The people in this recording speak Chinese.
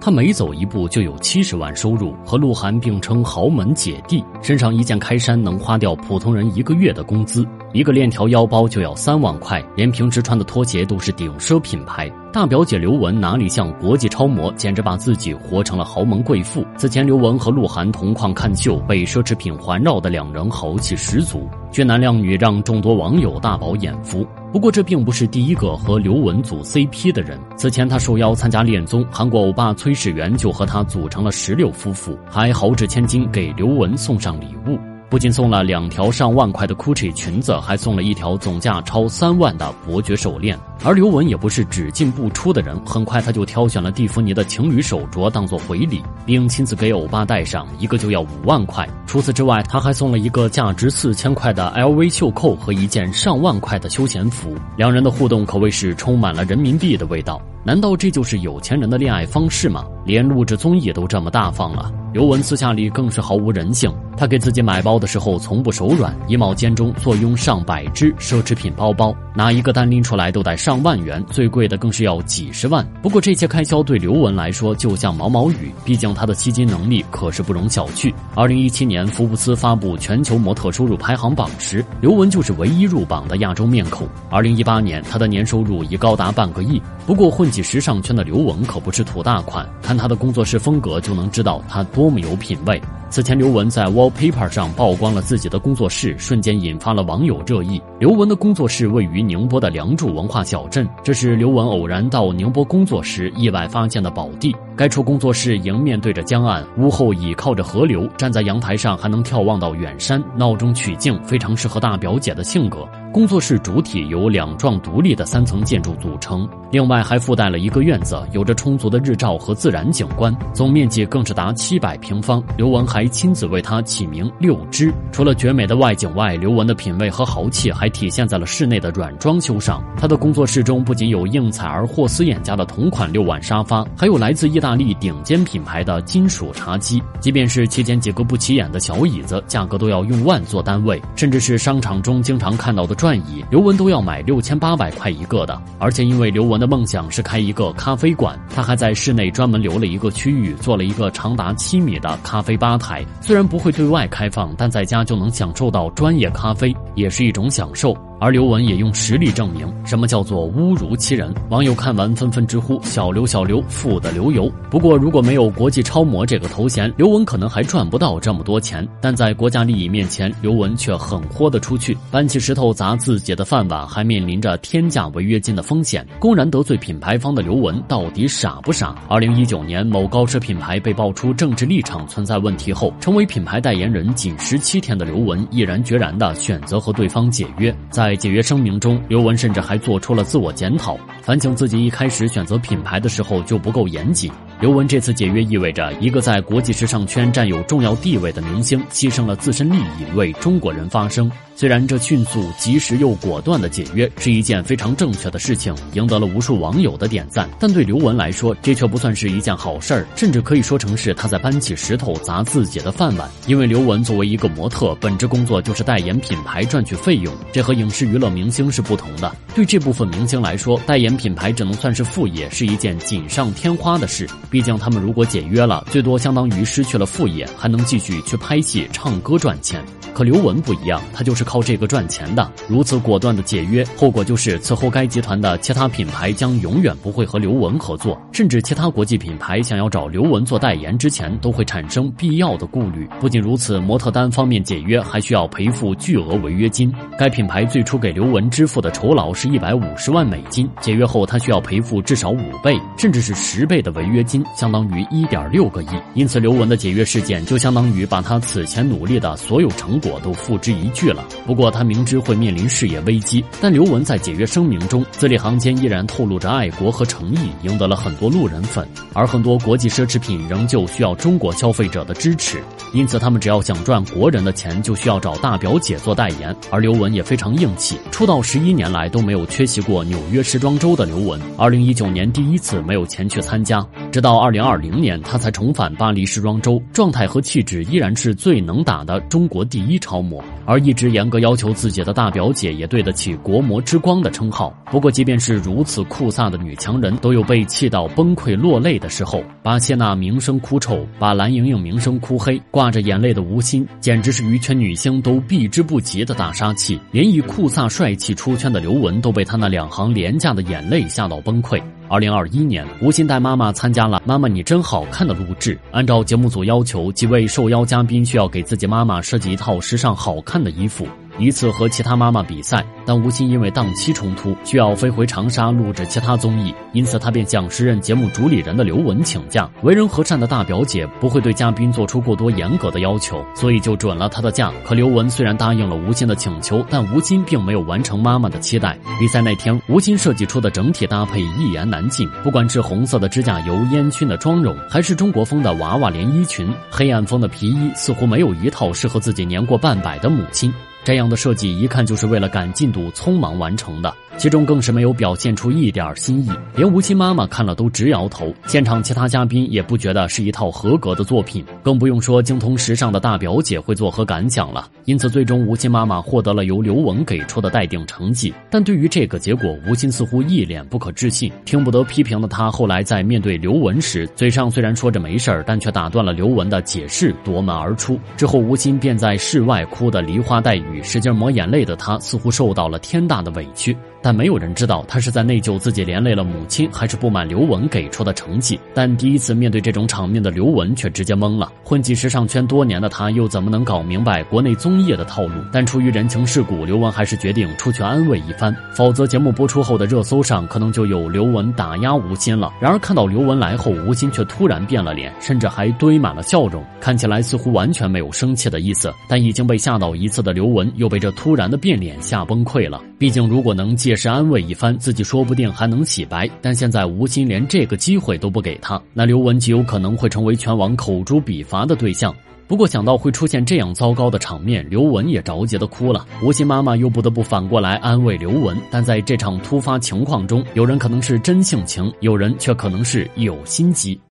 他每走一步就有七十万收入，和鹿晗并称豪门姐弟，身上一件开衫能花掉普通人一个月的工资，一个链条腰包就要三万块，连平时穿的拖鞋都是顶奢品牌。大表姐刘雯哪里像国际超模，简直把自己活成了豪门贵妇。此前刘雯和鹿晗同框看秀，被奢侈品环绕的两人豪气十足，俊男靓女让众多网友大饱眼福。不过这并不是第一个和刘雯组 CP 的人。此前他受邀参加恋综，韩国欧巴崔始源就和他组成了石榴夫妇，还豪掷千金给刘雯送上礼物。不仅送了两条上万块的 Gucci 裙子，还送了一条总价超三万的伯爵手链。而刘雯也不是只进不出的人，很快他就挑选了蒂芙尼的情侣手镯当做回礼，并亲自给欧巴戴上，一个就要五万块。除此之外，他还送了一个价值四千块的 LV 袖扣和一件上万块的休闲服。两人的互动可谓是充满了人民币的味道。难道这就是有钱人的恋爱方式吗？连录制综艺都这么大方了。刘雯私下里更是毫无人性，她给自己买包的时候从不手软，衣帽间中坐拥上百只奢侈品包包，哪一个单拎出来都得上上万元，最贵的更是要几十万。不过这些开销对刘雯来说就像毛毛雨，毕竟她的吸金能力可是不容小觑。二零一七年福布斯发布全球模特收入排行榜时，刘雯就是唯一入榜的亚洲面孔。二零一八年，她的年收入已高达半个亿。不过混迹时尚圈的刘雯可不是土大款，看她的工作室风格就能知道她多么有品位。此前，刘雯在 Wallpaper 上曝光了自己的工作室，瞬间引发了网友热议。刘雯的工作室位于宁波的梁祝文化小镇，这是刘雯偶然到宁波工作时意外发现的宝地。该处工作室迎面对着江岸，屋后倚靠着河流，站在阳台上还能眺望到远山，闹中取静，非常适合大表姐的性格。工作室主体由两幢独立的三层建筑组成，另外还附带了一个院子，有着充足的日照和自然景观，总面积更是达七百平方。刘雯还亲自为它起名“六枝”。除了绝美的外景外，刘雯的品味和豪气还体现在了室内的软装修上。她的工作室中不仅有应采儿、霍思燕家的同款六碗沙发，还有来自意大利顶尖品牌的金属茶几。即便是期间几个不起眼的小椅子，价格都要用万做单位，甚至是商场中经常看到的。转椅，刘雯都要买六千八百块一个的，而且因为刘雯的梦想是开一个咖啡馆，她还在室内专门留了一个区域，做了一个长达七米的咖啡吧台。虽然不会对外开放，但在家就能享受到专业咖啡，也是一种享受。而刘雯也用实力证明什么叫做侮辱其人。网友看完纷纷直呼“小刘小刘富得流油”。不过如果没有国际超模这个头衔，刘雯可能还赚不到这么多钱。但在国家利益面前，刘雯却很豁得出去，搬起石头砸自己的饭碗，还面临着天价违约金的风险，公然得罪品牌方的刘雯到底傻不傻？二零一九年，某高奢品牌被爆出政治立场存在问题后，成为品牌代言人仅十七天的刘雯毅然决然地选择和对方解约，在。在解约声明中，刘雯甚至还做出了自我检讨，反省自己一开始选择品牌的时候就不够严谨。刘雯这次解约意味着一个在国际时尚圈占有重要地位的明星牺牲了自身利益，为中国人发声。虽然这迅速、及时又果断的解约是一件非常正确的事情，赢得了无数网友的点赞，但对刘雯来说，这却不算是一件好事儿，甚至可以说成是她在搬起石头砸自己的饭碗。因为刘雯作为一个模特，本职工作就是代言品牌赚取费用，这和影视娱乐明星是不同的。对这部分明星来说，代言品牌只能算是副业，是一件锦上添花的事。毕竟他们如果解约了，最多相当于失去了副业，还能继续去拍戏、唱歌赚钱。可刘雯不一样，她就是靠这个赚钱的。如此果断的解约，后果就是此后该集团的其他品牌将永远不会和刘雯合作，甚至其他国际品牌想要找刘雯做代言之前，都会产生必要的顾虑。不仅如此，模特单方面解约还需要赔付巨额违约金。该品牌最初给刘雯支付的酬劳是一百五十万美金，解约后他需要赔付至少五倍，甚至是十倍的违约金，相当于一点六个亿。因此，刘雯的解约事件就相当于把他此前努力的所有成果都付之一炬了。不过他明知会面临事业危机，但刘雯在解约声明中字里行间依然透露着爱国和诚意，赢得了很多路人粉。而很多国际奢侈品仍旧需要中国消费者的支持，因此他们只要想赚国人的钱，就需要找大表姐做代言。而刘雯也非常硬气，出道十一年来都没有缺席过纽约时装周的刘雯，二零一九年第一次没有前去参加，直到。到二零二零年，他才重返巴黎时装周，状态和气质依然是最能打的中国第一超模。而一直严格要求自己的大表姐，也对得起“国模之光”的称号。不过，即便是如此酷飒的女强人，都有被气到崩溃落泪的时候。把谢娜名声哭臭，把蓝盈莹名声哭黑，挂着眼泪的吴昕，简直是娱圈女星都避之不及的大杀器。连以酷飒帅气出圈的刘雯，都被他那两行廉价的眼泪吓到崩溃。二零二一年，吴昕带妈妈参加了《妈妈你真好看》的录制。按照节目组要求，几位受邀嘉宾需要给自己妈妈设计一套时尚好看的衣服。一次和其他妈妈比赛，但吴昕因为档期冲突，需要飞回长沙录制其他综艺，因此他便向时任节目主理人的刘雯请假。为人和善的大表姐不会对嘉宾做出过多严格的要求，所以就准了他的假。可刘雯虽然答应了吴昕的请求，但吴昕并没有完成妈妈的期待。比赛那天，吴昕设计出的整体搭配一言难尽，不管是红色的指甲油、烟熏的妆容，还是中国风的娃娃连衣裙、黑暗风的皮衣，似乎没有一套适合自己年过半百的母亲。这样的设计一看就是为了赶进度匆忙完成的。其中更是没有表现出一点新意，连吴昕妈妈看了都直摇头。现场其他嘉宾也不觉得是一套合格的作品，更不用说精通时尚的大表姐会作何感想了。因此，最终吴昕妈妈获得了由刘雯给出的待定成绩。但对于这个结果，吴昕似乎一脸不可置信。听不得批评的她，后来在面对刘雯时，嘴上虽然说着没事儿，但却打断了刘雯的解释，夺门而出。之后，吴昕便在室外哭得梨花带雨，使劲抹眼泪的他，似乎受到了天大的委屈。但没有人知道他是在内疚自己连累了母亲，还是不满刘雯给出的成绩。但第一次面对这种场面的刘雯却直接懵了。混迹时尚圈多年的她，又怎么能搞明白国内综艺的套路？但出于人情世故，刘雯还是决定出去安慰一番。否则节目播出后的热搜上可能就有刘雯打压吴昕了。然而看到刘雯来后，吴昕却突然变了脸，甚至还堆满了笑容，看起来似乎完全没有生气的意思。但已经被吓倒一次的刘雯，又被这突然的变脸吓崩溃了。毕竟如果能借也是安慰一番，自己说不定还能洗白。但现在吴昕连这个机会都不给他，那刘雯极有可能会成为全网口诛笔伐的对象。不过想到会出现这样糟糕的场面，刘雯也着急的哭了。吴昕妈妈又不得不反过来安慰刘雯。但在这场突发情况中，有人可能是真性情，有人却可能是有心机。